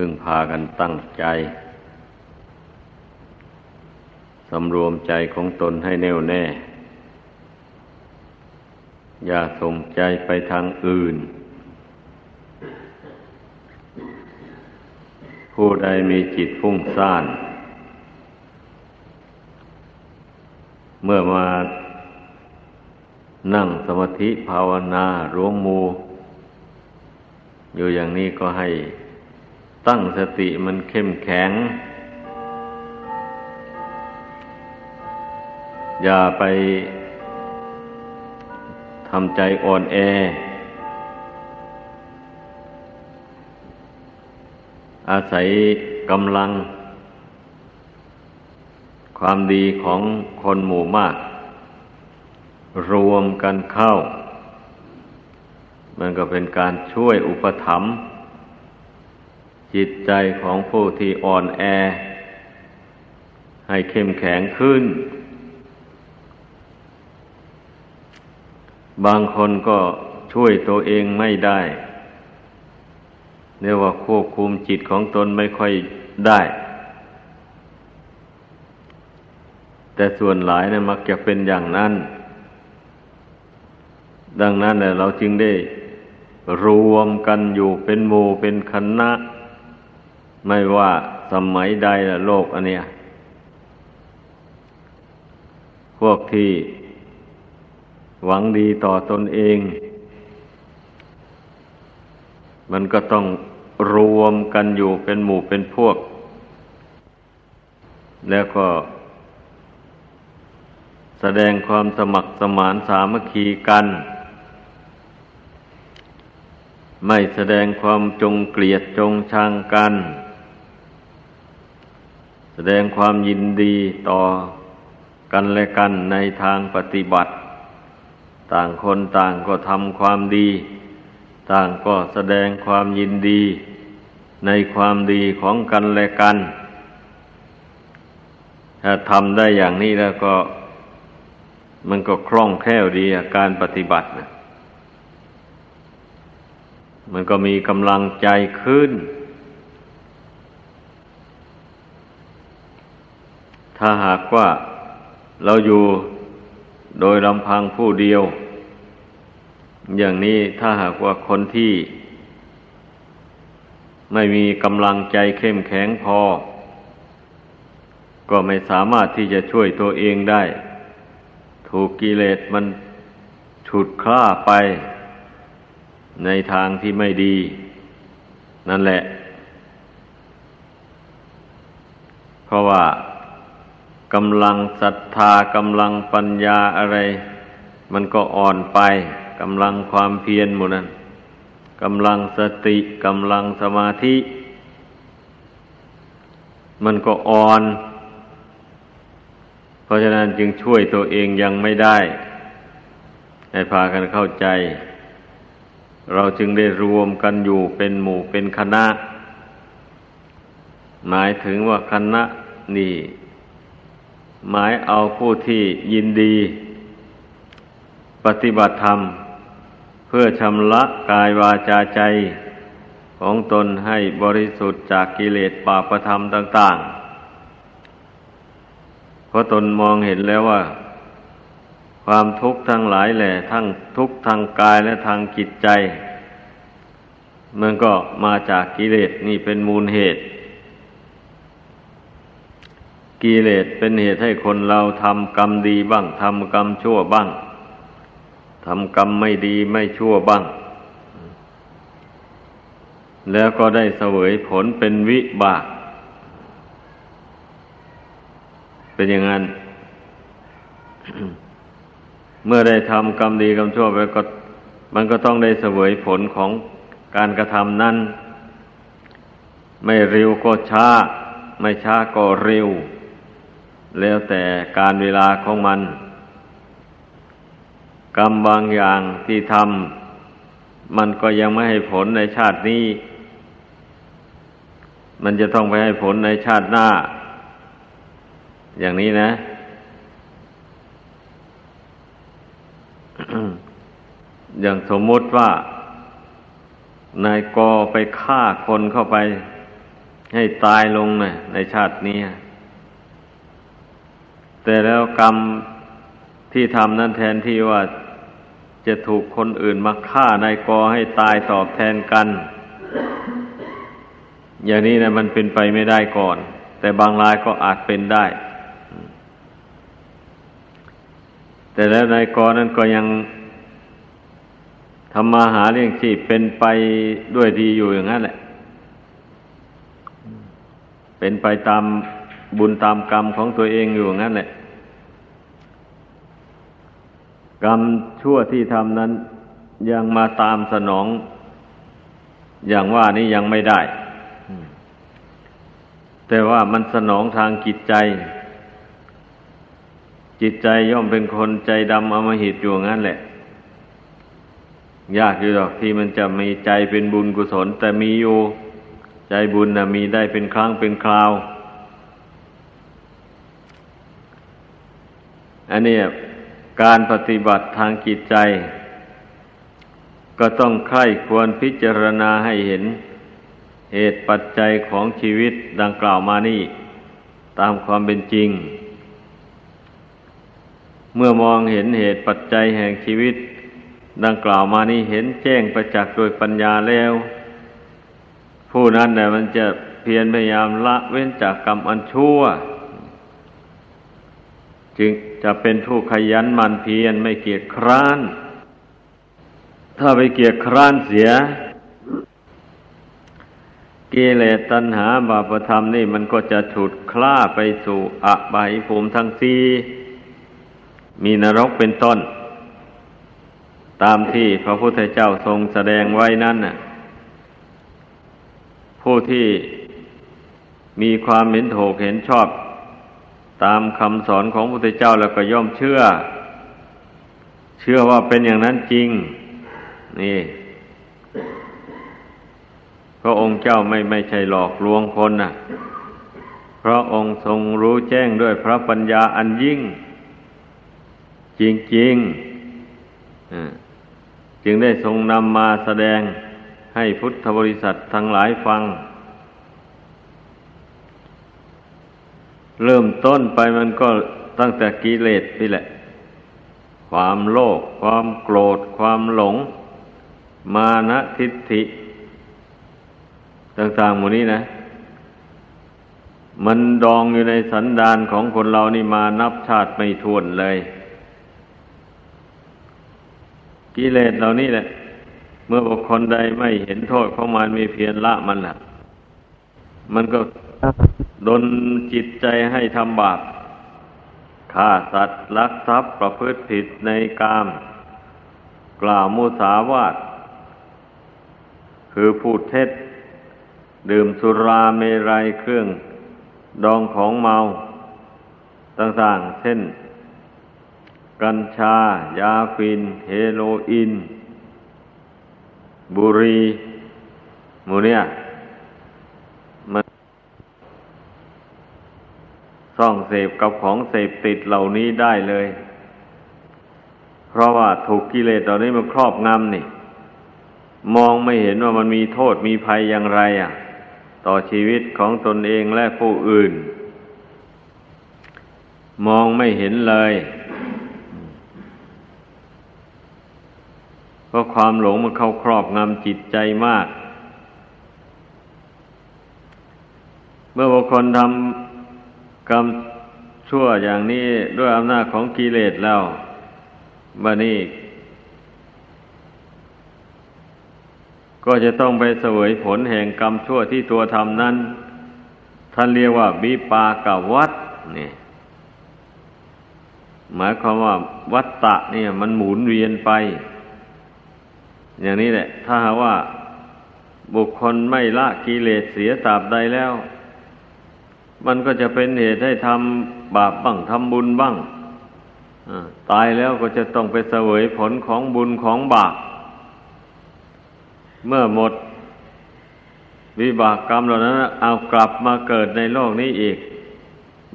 พึ่งพากันตั้งใจ สำรวมใจของตนให้แน่วแน่ อย่าส่งใจไปทางอื่น ผู้ใดมีจิตฟุ้งซ่าน เมื่อมานั่งสมาธิภาวนารวมมู อยู่อย่างนี้ก็ให้ ตั้งสติมันเข้มแข็ง อย่าไปทำใจอ่อนแอ อาศัยกำลัง ความดีของคนหมู่มาก รวมกันเข้า มันก็เป็นการช่วยอุปถัมภ์ จิตใจของผู้ที่อ่อนแอ ให้เข้มแข็งขึ้น บางคนก็ช่วยตัวเองไม่ได้เรียกว่าควบคุมจิตของตนไม่ค่อยได้ แต่ส่วนหลายนะมักจะเป็นอย่างนั้น ดังนั้นเราจึงได้รวมกันอยู่เป็นหมู่เป็นคณะ ไม่ว่าสมัยใดละโลกอันเนี้ยพวกที่หวังดีต่อตนเอง มันก็ต้องรวมกันอยู่เป็นหมู่เป็นพวก แล้วก็ แสดงความสมัครสมานสามัคคีกัน ไม่แสดงความจงเกลียดจงชังกัน แสดงความยินดีต่อกันและกันในทางปฏิบัติ ต่างคนต่างก็ทำความดี ต่างก็แสดงความยินดี ในความดีของกันและกัน ถ้าทำได้อย่างนี้แล้วก็ มันก็คล่องแคล่วดีการปฏิบัตินะมันก็มีกำลังใจขึ้น ถ้าหากว่าเราอยู่โดยลำพังผู้เดียว อย่างนี้ถ้าหากว่าคนที่ ไม่มีกำลังใจเข้มแข็งพอ ก็ไม่สามารถที่จะช่วยตัวเองได้ ถูกกิเลสมันฉุดคล้าไป ในทางที่ไม่ดี นั่นแหละ เพราะว่า กำลังศรัทธากำลังปัญญาอะไร มันก็อ่อนไปกำลังความเพียรหมดนั้นกำลังสติกำลังสมาธิ มันก็อ่อน เพราะฉะนั้นจึงช่วยตัวเองยังไม่ได้ ให้พากันเข้าใจ เราจึงได้รวมกันอยู่เป็นหมู่เป็นคณะ หมายถึงว่าคณะนี่ หมายเอาผู้ที่ยินดี ปฏิบัติธรรม เพื่อชำระกายวาจาใจของตนให้บริสุทธิ์จากกิเลสปาประธรรมต่าง ๆ เพราะตนมองเห็นแล้วว่า ความทุกข์ทั้งหลายแหละทั้งทุกข์ทางกายและทางจิตใจ มันก็มาจากกิเลสนี่เป็นมูลเหตุ กิเลสเป็นเหตุให้คนเราทำกรรมดีบ้างทำกรรมชั่วบ้างทำกรรมไม่ดีไม่ชั่วบ้าง แล้วก็ได้เสวยผลเป็นวิบาก เป็นอย่างนั้น เมื่อได้ทำกรรมดีกรรมชั่วไปก็มันก็ต้องได้เสวยผลของการกระทำนั้น ไม่เร็วก็ช้า ไม่ช้าก็เร็ว แล้วแต่การเวลาของมัน กรรมบางอย่างที่ทำมันก็ยังไม่ให้ผลในชาตินี้ มันจะต้องไปให้ผลในชาติหน้า อย่างนี้นะ อย่างสมมติว่านายกไปฆ่าคนเข้าไป ให้ตายลงนะในชาตินี้ แต่แล้วกรรมที่ทำนั้นแทนที่ว่าจะถูกคนอื่นมาฆ่านายกอให้ตายตอบแทนกัน อย่างนี้นะมันเป็นไปไม่ได้ก่อน แต่บางรายก็อาจเป็นได้ แต่แล้วนายกอนั้นก็ยังทำมาหาเลี้ยงชีพเป็นไปด้วยดีอยู่อย่างนั้นแหละ เป็นไปตามบุญตามกรรมของตัวเองอยู่อย่างนั้นแหละ กรรมชั่วที่ทำนั้น ยังมาตามสนอง อย่างว่านี้ยังไม่ได้ แต่ว่ามันสนองทางจิตใจ จิตใจย่อมเป็นคนใจดำอมหิตอยู่งั้นแหละ ยากอยู่หรอกที่มันจะมีใจเป็นบุญกุศล แต่มีอยู่ใจบุญนะมีได้เป็นครั้งเป็นคราว อันนี้ การปฏิบัติทางจิตใจ ก็ต้องใคร่ควรพิจารณาให้เห็น เหตุปัจจัยของชีวิตดังกล่าวมานี่ ตามความเป็นจริง เมื่อมองเห็นเหตุปัจจัยแห่งชีวิต ดังกล่าวมานี้เห็นแจ้งประจักษ์โดยปัญญาแล้ว ผู้นั้นเนี่ยมันจะเพียรพยายามละเว้นจากกรรมอันชั่ว จึงจะเป็นผู้ขยันมันเพียรไม่เกียจคร้าน ถ้าไปเกียจคร้านเสียกิเลสตัณหาบาปธรรมนี่มันก็จะฉุดคล้าไปสู่อบายภูมิทั้งสี่มีนรกเป็นต้น ตามที่พระพุทธเจ้าทรงแสดงไว้นั้นน่ะ ผู้ที่มีความเห็นถูกเห็นชอบ ตามคำสอนของพระพุทธเจ้าแล้วก็ย่อมเชื่อ เชื่อว่าเป็นอย่างนั้นจริง นี่พระองค์เจ้าไม่ไม่ใช่หลอกลวงคนน่ะเพราะองค์ทรงรู้แจ้งด้วยพระปัญญาอันยิ่ง จริงๆอ่าจึงได้ทรงนำมาแสดงให้พุทธบริษัททั้งหลายฟัง เริ่มต้นไปมันก็ตั้งแต่กิเลสนี่แหละ ความโลภความโกรธ ความหลง มานะทิฏฐิ ต่างๆหมดนี้นะ มันดองอยู่ในสันดานของคนเรานี่มานับชาติไม่ทวนเลย กิเลสเหล่านี้แหละ เมื่อบุคคลใดไม่เห็นโทษของมันมีเพียรละมันละมันก็ ดนจิตใจให้ทำบาปฆ่าสัตว์ลักทรัพย์ประพฤติผิดในกาม กล่าวมุสาวาทคือพูดเท็จ ดื่มสุราเมรัยเครื่อง ดองของเมา ต่างๆ เช่น กัญชา ยาฟิน เฮโรอีนบุรีมูเนี่ยมัน ซ่องเสพกับของเสพติดเหล่านี้ได้เลย เพราะว่าถูกกิเลสเหล่านี้มันครอบงำนี่ มองไม่เห็นว่ามันมีโทษมีภัยอย่างไรอะ ต่อชีวิตของตนเองและผู้อื่น มองไม่เห็นเลยเพราะความหลงมันเข้าครอบงำจิตใจมาก เมื่อบุคคลทำ กรรมชั่วอย่างนี้ด้วยอำนาจของกิเลสแล้วบันี้ก็จะต้องไปเสวยผลแห่งกรรมชั่วที่ตัวทำนั้น ท่านเรียกว่าวิปากวัฏนี่หมายความว่าวัตตะเนี่ย มันหมุนเวียนไป อย่างนี้แหละ ถ้าหาว่าบุคคลไม่ละกิเลสเสียตราบใดแล้ว มันก็จะเป็นเหตุให้ทำบาปบ้างทำบุญบ้างตายแล้วก็จะต้องไปเสวยผลของบุญของบาปเมื่อหมด วิบากกรรมเหล่านั้นเอากลับมาเกิดในโลกนี้อีก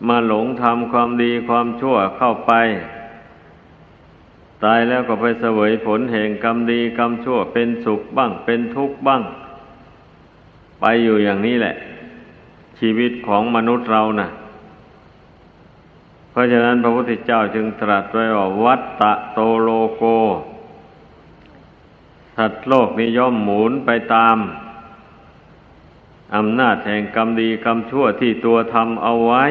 มาหลงทำความดีความชั่วเข้าไป ตายแล้วก็ไปเสวยผลแห่งกรรมดีกรรมชั่วเป็นสุขบ้าง เป็นทุกข์บ้าง ไปอยู่อย่างนี้แหละ ชีวิตของมนุษย์เรานะ่ะ เพราะฉะนั้นพระพุทธเจ้าจึงตรัสไว้ว่า วัตตะโตโลโก สัตว์โลกนี้ย่อมหมุนไปตามอำนาจแห่งกรรมดีกรรมชั่วที่ตัวทำเอาไว้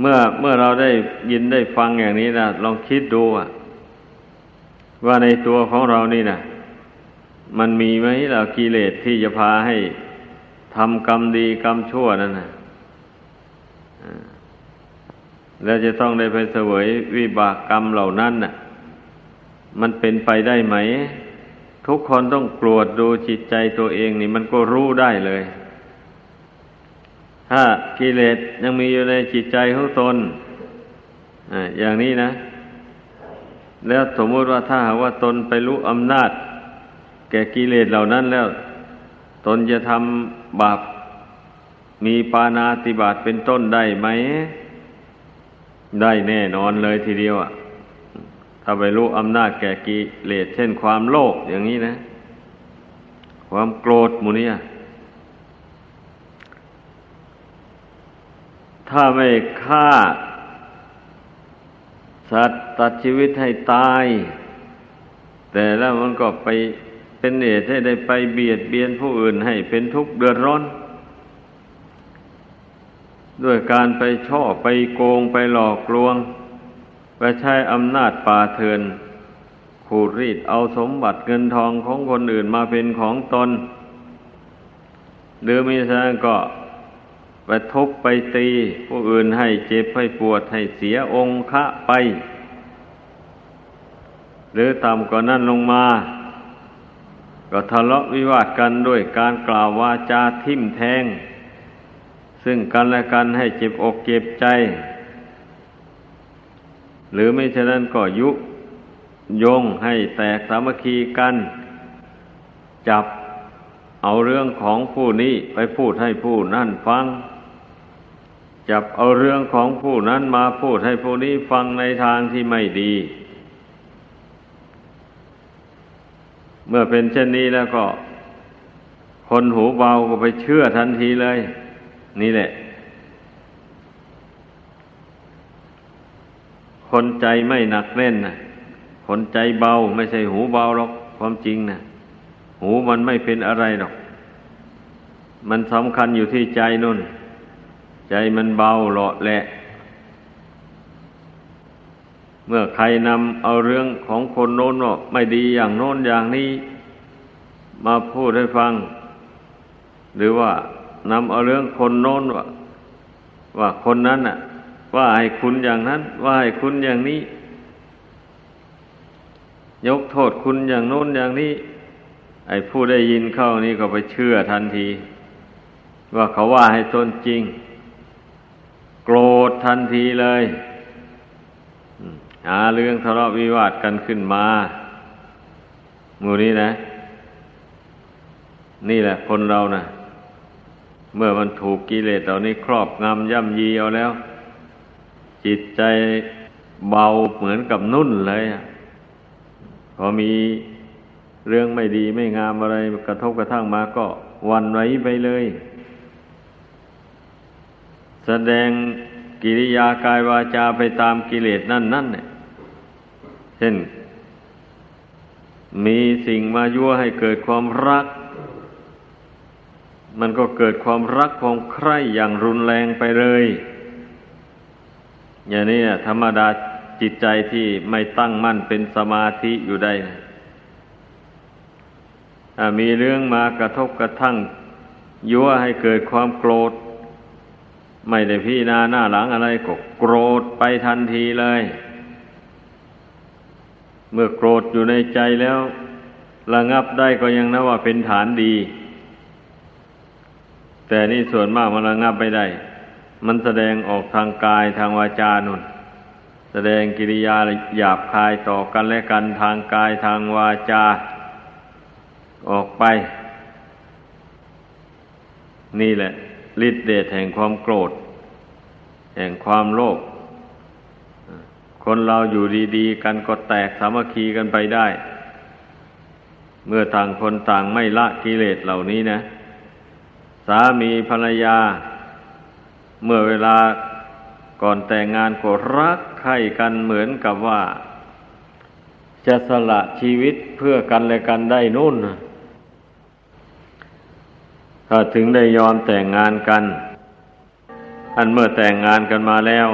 เมื่อเมื่อเราได้ยินได้ฟังอย่างนี้นะลองคิดดูว่าในตัวของเรานี่นะ มันมีไหมเรากิเลสที่จะพาให้ทำกรรมดีกรรมชั่วนั่นนะแล้วจะต้องได้ไปเสวยวิบากกรรมเหล่านั้นน่ะ มันเป็นไปได้ไหม ทุกคนต้องกรวดดูจิตใจตัวเองนี่มันก็รู้ได้เลย ถ้ากิเลสยังมีอยู่ในจิตใจของตนอย่างนี้นะ แล้วสมมติว่าถ้าหากว่าตนไปรู้อำนาจ แก่กิเลสเหล่านั้นแล้ว ตนจะทำบาปมีปานาติบาตเป็นต้นได้ไหม ได้แน่นอนเลยทีเดียวอะ ถ้าไปรู้อำนาจแก่กิเลสเช่นความโลภอย่างนี้นะ ความโกรธมูเนี่ยถ้าไม่ฆ่า สัตว์ตัดชีวิตให้ตาย แต่แล้วมันก็ไป เป็นเหตุให้ได้ไปเบียดเบียนผู้อื่นให้เป็นทุกข์เดือดร้อน ด้วยการไปช่อไปโกงไปหลอกลวง ไปใช้อำนาจป่าเถื่อนขูดรีดเอาสมบัติเงินทองของคนอื่นมาเป็นของตน หรือมีฉะนั้นก็ไปทุบไปตี ผู้อื่นให้เจ็บให้ปวดให้เสียองค์ะไป หรือต่ำกว่านั้นลงมา ก็ทะเลาะวิวาทกันด้วยการกล่าววาจาทิ่มแทง ซึ่งกันและกันให้เจ็บอกเจ็บใจ หรือไม่เช่นนั้นก็ยุยงให้แตกสามัคคีกัน จับเอาเรื่องของผู้นี้ไปพูดให้ผู้นั่นฟัง จับเอาเรื่องของผู้นั้นมาพูดให้ผู้นี้ฟังในทางที่ไม่ดี เมื่อเป็นเช่นนี้แล้วก็ คนหูเบาก็ไปเชื่อทันทีเลย นี่แหละ คนใจไม่หนักแน่นนะคนใจเบาไม่ใช่หูเบาหรอกความจริงนะหูมันไม่เป็นอะไรหรอก มันสำคัญอยู่ที่ใจนุ่น ใจมันเบาหลาะแหละ เมื่อใครนำเอาเรื่องของคนโน้นว่าไม่ดีอย่างโน้นอย่างนี้ มาพูดให้ฟัง หรือว่านำเอาเรื่องคนโน้นว่าว่าคนนั้นน่ะ ว่าให้คุณอย่างนั้น ว่าให้คุณอย่างนี้ ยกโทษคุณอย่างโน้นอย่างนี้ ไอ้ผู้ได้ยินเข้านี่ก็ไปเชื่อทันที ว่าเขาว่าให้ตนจริง โกรธทันทีเลย หาเรื่องทะเลาะวิวาทกันขึ้นมามูนี้นะ นี่แหละคนเรานะเมื่อมันถูกกิเลสเหล่านี้ครอบงำย่ำยีเอาแล้ว จิตใจเบาเหมือนกับนุ่นเลยพอมีเรื่องไม่ดีไม่งามอะไรกระทบกระทั่งมาก็วันไว้ไปเลย แสดงกิริยากายวาจาไปตามกิเลสนั่นนั่นเนี่ย เช่น มีสิ่งมายั่วให้เกิดความรัก มันก็เกิดความรักความใคร่อย่างรุนแรงไปเลย อย่างนี้ธรรมดาจิตใจที่ไม่ตั้งมั่นเป็นสมาธิอยู่ได้มีเรื่องมากระทบกระทั่ง ยั่วให้เกิดความโกรธ ไม่ได้พี่นาหน้าหลังอะไรก็โกรธไปทันทีเลย เมื่อโกรธอยู่ในใจแล้วระงับได้ก็ยังนะว่าเป็นฐานดี แต่นี่ส่วนมากมันระงับไม่ได้ มันแสดงออกทางกายทางวาจานุนแสดงกิริยาหยาบคายต่อกันและกันทางกายทางวาจา ออกไป นี่แหละฤทธิเดชแห่งความโกรธ แห่งความโลภ คนเราอยู่ดีๆ กันก็แตกสามัคคีกันไปได้ เมื่อต่างคนต่างไม่ละกิเลสเหล่านี้นะ สามีภรรยา เมื่อเวลาก่อนแต่งงานก็รักใคร่กันเหมือนกับว่า จะสละชีวิตเพื่อกันและกันได้นู่น ถ้าถึงได้ยอมแต่งงานกัน อันเมื่อแต่งงานกันมาแล้ว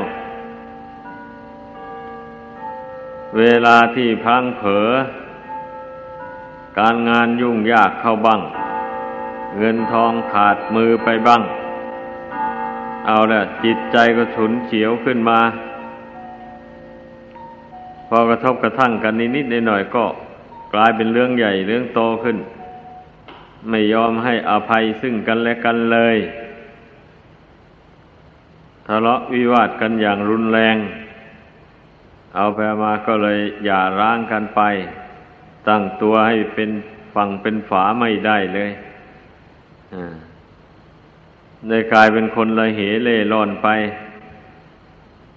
เวลาที่พังเผอการงานยุ่งยากเข้าบ้าง เงินทองขาดมือไปบ้าง เอาละจิตใจก็ฉุนเฉียวขึ้นมา พอกระทบกระทั่งกันนิดๆหน่อยๆก็กลายเป็นเรื่องใหญ่เรื่องโตขึ้น ไม่ยอมให้อภัยซึ่งกันและกันเลยทะเลาะวิวาทกันอย่างรุนแรง เอาไปมาก็เลยอย่าร้างกันไป ตั้งตัวให้เป็นฝั่งเป็นฝาไม่ได้เลยได้กลายเป็นคนละเหเล่ร่อนไป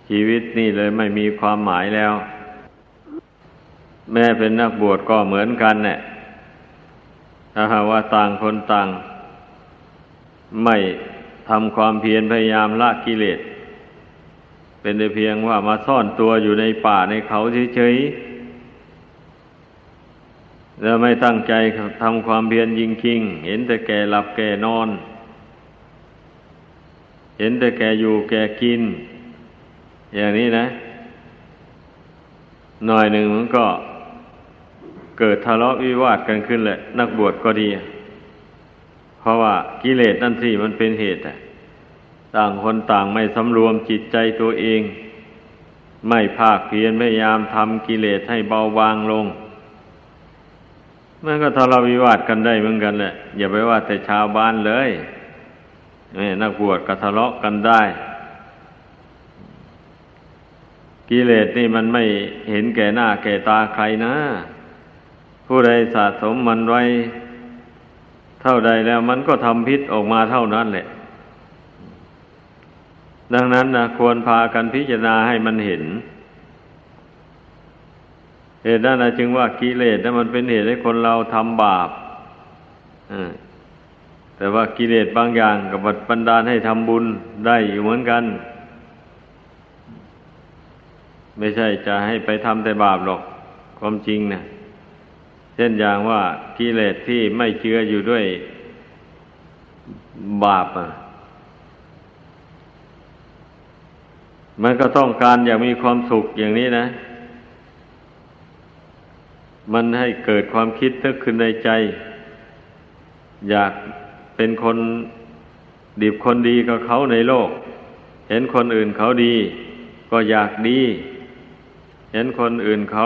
ชีวิตนี่เลยไม่มีความหมายแล้ว แม่เป็นนักบวชก็เหมือนกันเนี่ยถ้าหาว่าต่างคนต่าง ไม่ทำความเพียรพยายามละกิเลส เป็นแต่เพียงว่ามาซ่อนตัวอยู่ในป่าในเขาเฉยๆแล้วไม่ตั้งใจทำความเพียรยิงคิง เห็นแต่แก่หลับแก่นอน เห็นแต่แก่อยู่แก่กิน อย่างนี้นะ หน่อยหนึ่งมันก็เกิดทะเลาะวิวาทกันขึ้นแหละ นักบวชก็ดี เพราะว่ากิเลสนั่นสิมันเป็นเหตุ ต่างคนต่างไม่สำรวมจิตใจตัวเอง ไม่ภาคเพียรพยายามทำกิเลสให้เบาบางลงมันก็ทะเลาะวิวาทกันได้เหมือนกันแหละ อย่าไปว่าแต่ชาวบ้านเลยนี่นักบวชก็ทะเลาะกันได้ กิเลสนี่มันไม่เห็นแก่หน้าแก่ตาใครนะ ผู้ใดสะสมมันไว้ เท่าใดแล้วมันก็ทำพิษออกมาเท่านั้นแหละ ดังนั้นนะควรพากันพิจารณาให้มันเห็น เหตุนั้นจึงว่ากิเลสนั้นมันเป็นเหตุให้คนเราทำบาปแต่ว่ากิเลสบางอย่างกับบันดาลให้ทำบุญได้อยู่เหมือนกัน ไม่ใช่จะให้ไปทำแต่บาปหรอก ความจริงนะเช่นอย่างว่ากิเลสที่ไม่เชื่ออยู่ด้วยบาปอะ มันก็ต้องการอยากมีความสุขอย่างนี้นะ มันให้เกิดความคิดนึกขึ้นในใจ อยากเป็นคนดีบคนดีกับเขาในโลก เห็นคนอื่นเขาดี ก็อยากดี เห็นคนอื่นเขา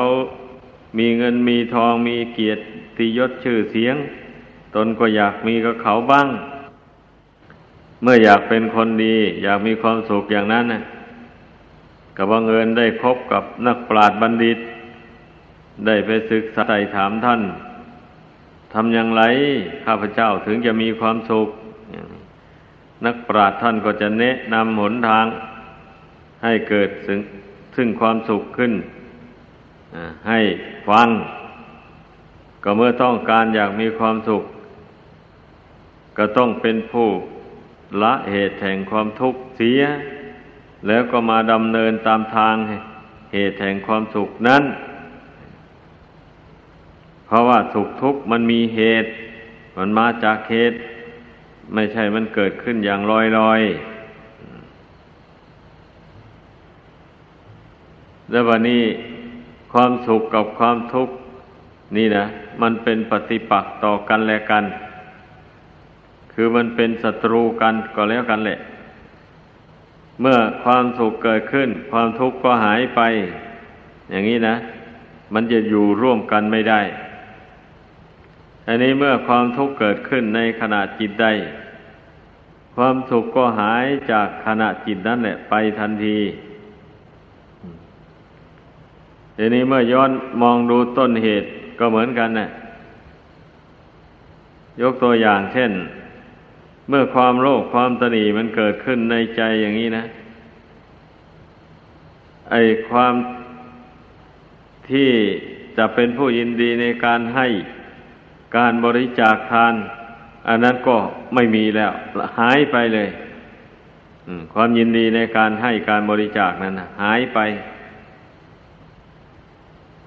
มีเงินมีทองมีเกียรติยศชื่อเสียง ตนก็อยากมีกับเขาบ้าง เมื่ออยากเป็นคนดี อยากมีความสุขอย่างนั้นนะ กับบังเอิญได้พบกับนักปราชญ์บัณฑิต ได้ไปศึกษาใส่ถามท่านทำอย่างไรข้าพเจ้าถึงจะมีความสุข นักปราชญ์ท่านก็จะแนะนำหนทาง ให้เกิดซึ่งซึ่งความสุขขึ้นให้ฟัง ก็เมื่อต้องการอยากมีความสุข ก็ต้องเป็นผู้ละเหตุแห่งความทุกข์เสีย แล้วก็มาดำเนินตามทางเหตุแห่งความสุขนั้น เพราะว่าสุขทุกข์มันมีเหตุ มันมาจากเหตุ ไม่ใช่มันเกิดขึ้นอย่างลอยลอยแล้ววันนี้ความสุขกับความทุกข์นี่นะ มันเป็นปฏิปักษ์ต่อกันและกัน คือมันเป็นศัตรูกันก็แล้วกันแหละ เมื่อความสุขเกิดขึ้น ความทุกข์ก็หายไป อย่างนี้นะ มันจะอยู่ร่วมกันไม่ได้ อันนี้เมื่อความทุกข์เกิดขึ้นในขณะจิตใดความสุขก็หายจากขณะจิตนั้นแหละไปทันทีทีนี้เมื่อย้อนมองดูต้นเหตุก็เหมือนกันนะ่ะยกตัวอย่างเช่น เมื่อความโลภความตนีมันเกิดขึ้นในใจอย่างนี้นะ ไอความที่จะเป็นผู้ยินดีในการให้การบริจาคทาน อันนั้นก็ไม่มีแล้วหายไปเลยความยินดีในการให้การบริจาคนั้นหายไป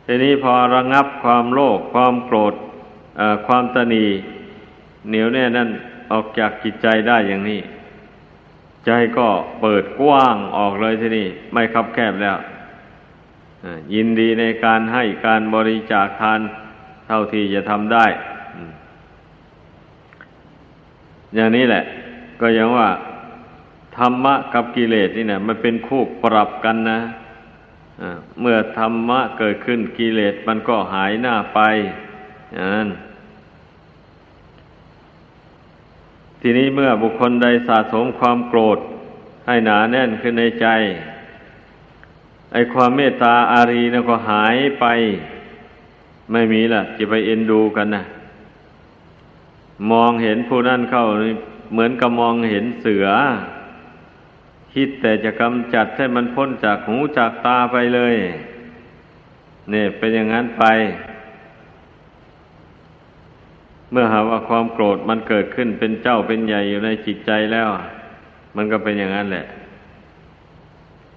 ทีนี้พอระงับความโลภความโกรธความตนีเหนียวแน่นั่น ออกจากจิตใจได้อย่างนี้ ใจก็เปิดกว้างออกเลยทีนี้ไม่คับแคบแล้วยินดีในการให้การบริจาคทานเท่าที่จะทำได้ อย่างนี้แหละ ก็ยังว่า ธรรมะกับกิเลสนี่นะมันเป็นคู่ปรับกันนะเมื่อธรรมะเกิดขึ้นกิเลสมันก็หายหน้าไปอย่างนั้น ทีนี้เมื่อบุคคลใดสะสมความโกรธ ให้หนาแน่นขึ้นในใจ ไอความเมตตาอารีนะก็หายไป ไม่มีล่ะ จะไปเอ็นดูกันนะมองเห็นผู้นั้นเข้าเหมือนกับมองเห็นเสือ คิดแต่จะกำจัดให้มันพ้นจากหูจากตาไปเลย เนี่ยเป็นอย่างนั้นไป เมื่อหาว่าความโกรธมันเกิดขึ้นเป็นเจ้าเป็นใหญ่อยู่ในจิตใจแล้ว มันก็เป็นอย่างนั้นแหละ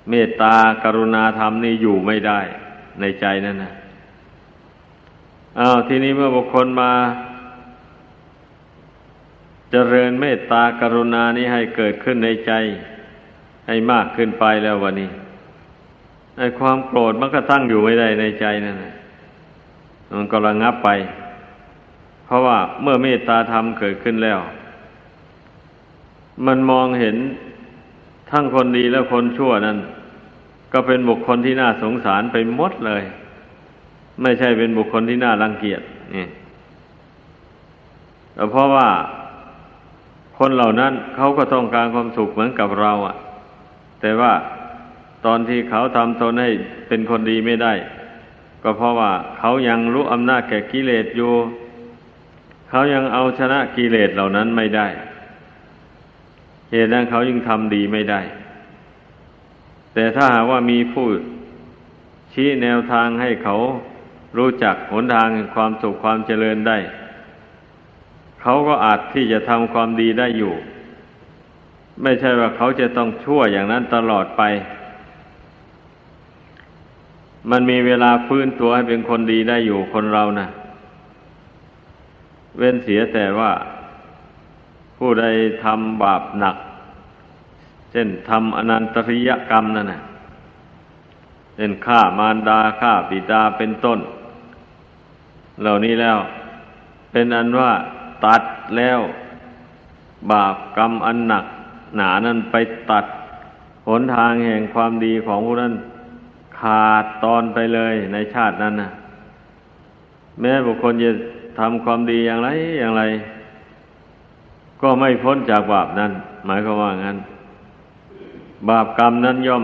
เมตตากรุณาธรรมนี่อยู่ไม่ได้ในใจนั่นนะอ้าวทีนี้เมื่อบุคคลมา เจริญเมตตากรุณานี้ให้เกิดขึ้นในใจ ให้มากขึ้นไปแล้ววันนี้ไอ้ความโกรธมันก็ตั้งอยู่ไม่ได้ในใจนั่นนะมันก็ระงับไป เพราะว่าเมื่อเมตตาธรรมเกิดขึ้นแล้ว มันมองเห็นทั้งคนดีและคนชั่วนั้น ก็เป็นบุคคลที่น่าสงสารไปหมดเลย ไม่ใช่เป็นบุคคลที่น่ารังเกียจนี่แต่เพราะว่าคนเหล่านั้นเขาก็ต้องการความสุขเหมือนกับเราอะ่ะ แต่ว่าตอนที่เขาทำตนให้เป็นคนดีไม่ได้ ก็เพราะว่าเขายังรู้อำนาจแก่กิเลสอยู่ เขายังเอาชนะกิเลสเหล่านั้นไม่ได้ เหตุนั้นเขายังทำดีไม่ได้ แต่ถ้าหากว่ามีผู้ชี้แนวทางให้เขารู้จักหนทางความสุขความเจริญได้ เขาก็อาจที่จะทำความดีได้อยู่ ไม่ใช่ว่าเขาจะต้องชั่วอย่างนั้นตลอดไป มันมีเวลาฟื้นตัวให้เป็นคนดีได้อยู่คนเรานะ่ะ เว้นเสียแต่ว่า ผู้ใดทำบาปหนัก เช่นทำอนันตริยกรรมนั่นนะเช่นฆ่ามารดาฆ่าปิดาเป็นต้น เหล่านี้แล้ว เป็นอันว่าตัดแล้วบาปกรรมอันหนัก หนานั้นไปตัดหนทางแห่งความดีของผู้นั้นขาดตอนไปเลยในชาตินั้นนะแม้บุคคลจะ ทำความดีอย่างไรอย่างไร ก็ไม่พ้นจากบาปนั้น หมายความว่างั้น บาปกรรมนั้นย่อม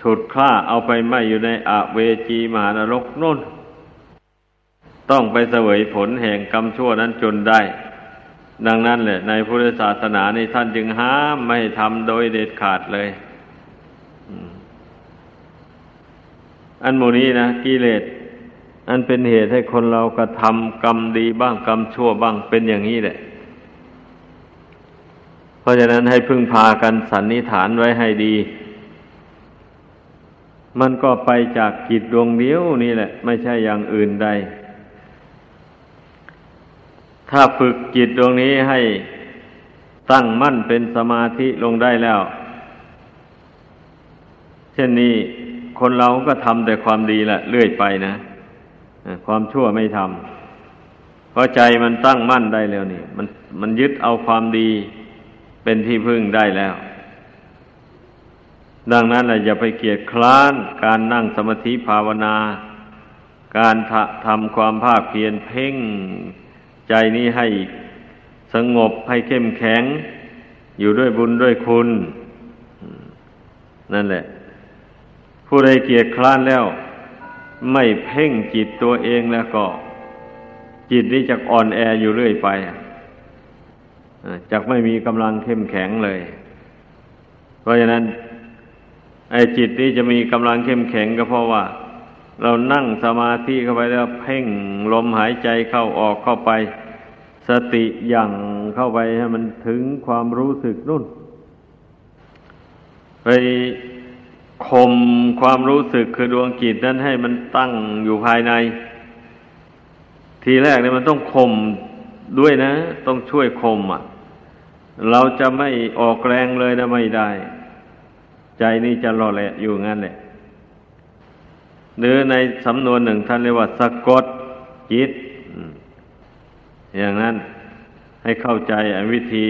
ฉุดคล้าเอาไปไม่อยู่ในอเวจีมหานรกนุ่น ต้องไปเสวยผลแห่งกรรมชั่วนั้นจนได้ ดังนั้นแหละ ในพุทธศาสนาในท่านจึงห้ามไม่ทำโดยเด็ดขาดเลย อันโมนี้นะกิเลส อันเป็นเหตุให้คนเรากระทำกรรมดีบ้างกรรมชั่วบ้างเป็นอย่างนี้แหละ เพราะฉะนั้นให้พึ่งพากันสันนิฐานไว้ให้ดี มันก็ไปจากจิตดวงเดียวนี่แหละ ไม่ใช่อย่างอื่นใด ถ้าฝึกจิตดวงนี้ให้ตั้งมั่นเป็นสมาธิลงได้แล้ว เช่นนี้คนเราก็ทำแต่ความดีแหละเรื่อยไปนะ ความชั่วไม่ทำเพราะใจมันตั้งมั่นได้แล้วนี่ มันมันยึดเอาความดีเป็นที่พึ่งได้แล้ว ดังนั้นแหละอย่าไปเกียดคร้านการนั่งสมาธิภาวนา การทำความภาคเพียรเพ่งใจนี้ให้สงบให้เข้มแข็ง อยู่ด้วยบุญด้วยคุณ นั่นแหละ ผู้ใดเกียดคร้านแล้ว ไม่เพ่งจิตตัวเองแล้วก็ จิตนี้จะอ่อนแออยู่เรื่อยไปจะไม่มีกำลังเข้มแข็งเลย เพราะฉะนั้น ไอ้จิตนี้จะมีกำลังเข้มแข็งก็เพราะว่า เรานั่งสมาธิเข้าไปแล้วเพ่งลมหายใจเข้าออกเข้าไป สติอย่งเข้าไปให้มันถึงความรู้สึกนุ่นไป ข่มความรู้สึกคือดวงจิตนั้นให้มันตั้งอยู่ภายใน ทีแรกเนี่ยมันต้องข่มด้วยนะ ต้องช่วยข่มอะ เราจะไม่ออกแรงเลยนะไม่ได้ ใจนี่จะรอแหละอยู่งั้นแหละหรือในสำนวนหนึ่งท่านเรียกว่าสะกดจิต อย่างนั้นให้เข้าใจวิธี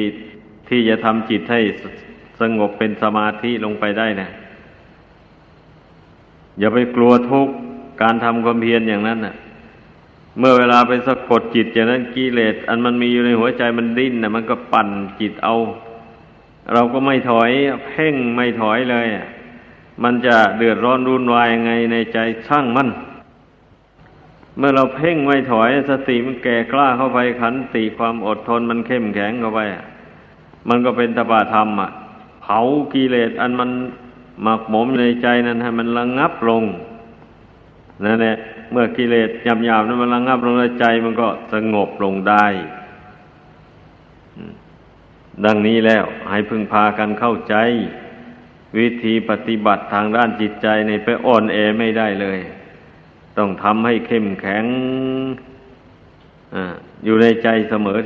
ที่จะทำจิตให้สงบเป็นสมาธิลงไปได้นะ อย่าไปกลัวทุกข์การทำความเพียรอย่างนั้นน่ะ เมื่อเวลาไปสะกดจิตอย่างนั้นกิเลสอันมันมีอยู่ในหัวใจมันดิ้นนะมันก็ปั่นจิตเอา เราก็ไม่ถอยเพ่งไม่ถอยเลย มันจะเดือดร้อนรุนวายยังไงในใจช่างมัน เมื่อเราเพ่งไม่ถอยสติมันแก่กล้าเข้าไปขันติความอดทนมันเข้มแข็งเข้าไปมันก็เป็นตบะธรรมอะเผากิเลสอันมัน หมักหมมในใจนั้นให้มันระงงับลงนั่นแหละเมื่อกิเลสหยาบๆนั้นมันระงงับลงในใจมันก็สงบลงได้ดังนี้แล้วให้พึงพากันเข้าใจ วิธีปฏิบัติทางด้านจิตใจในไปอ่อนแอไม่ได้เลย ต้องทำให้เข้มแข็งออยู่ในใจเสมอ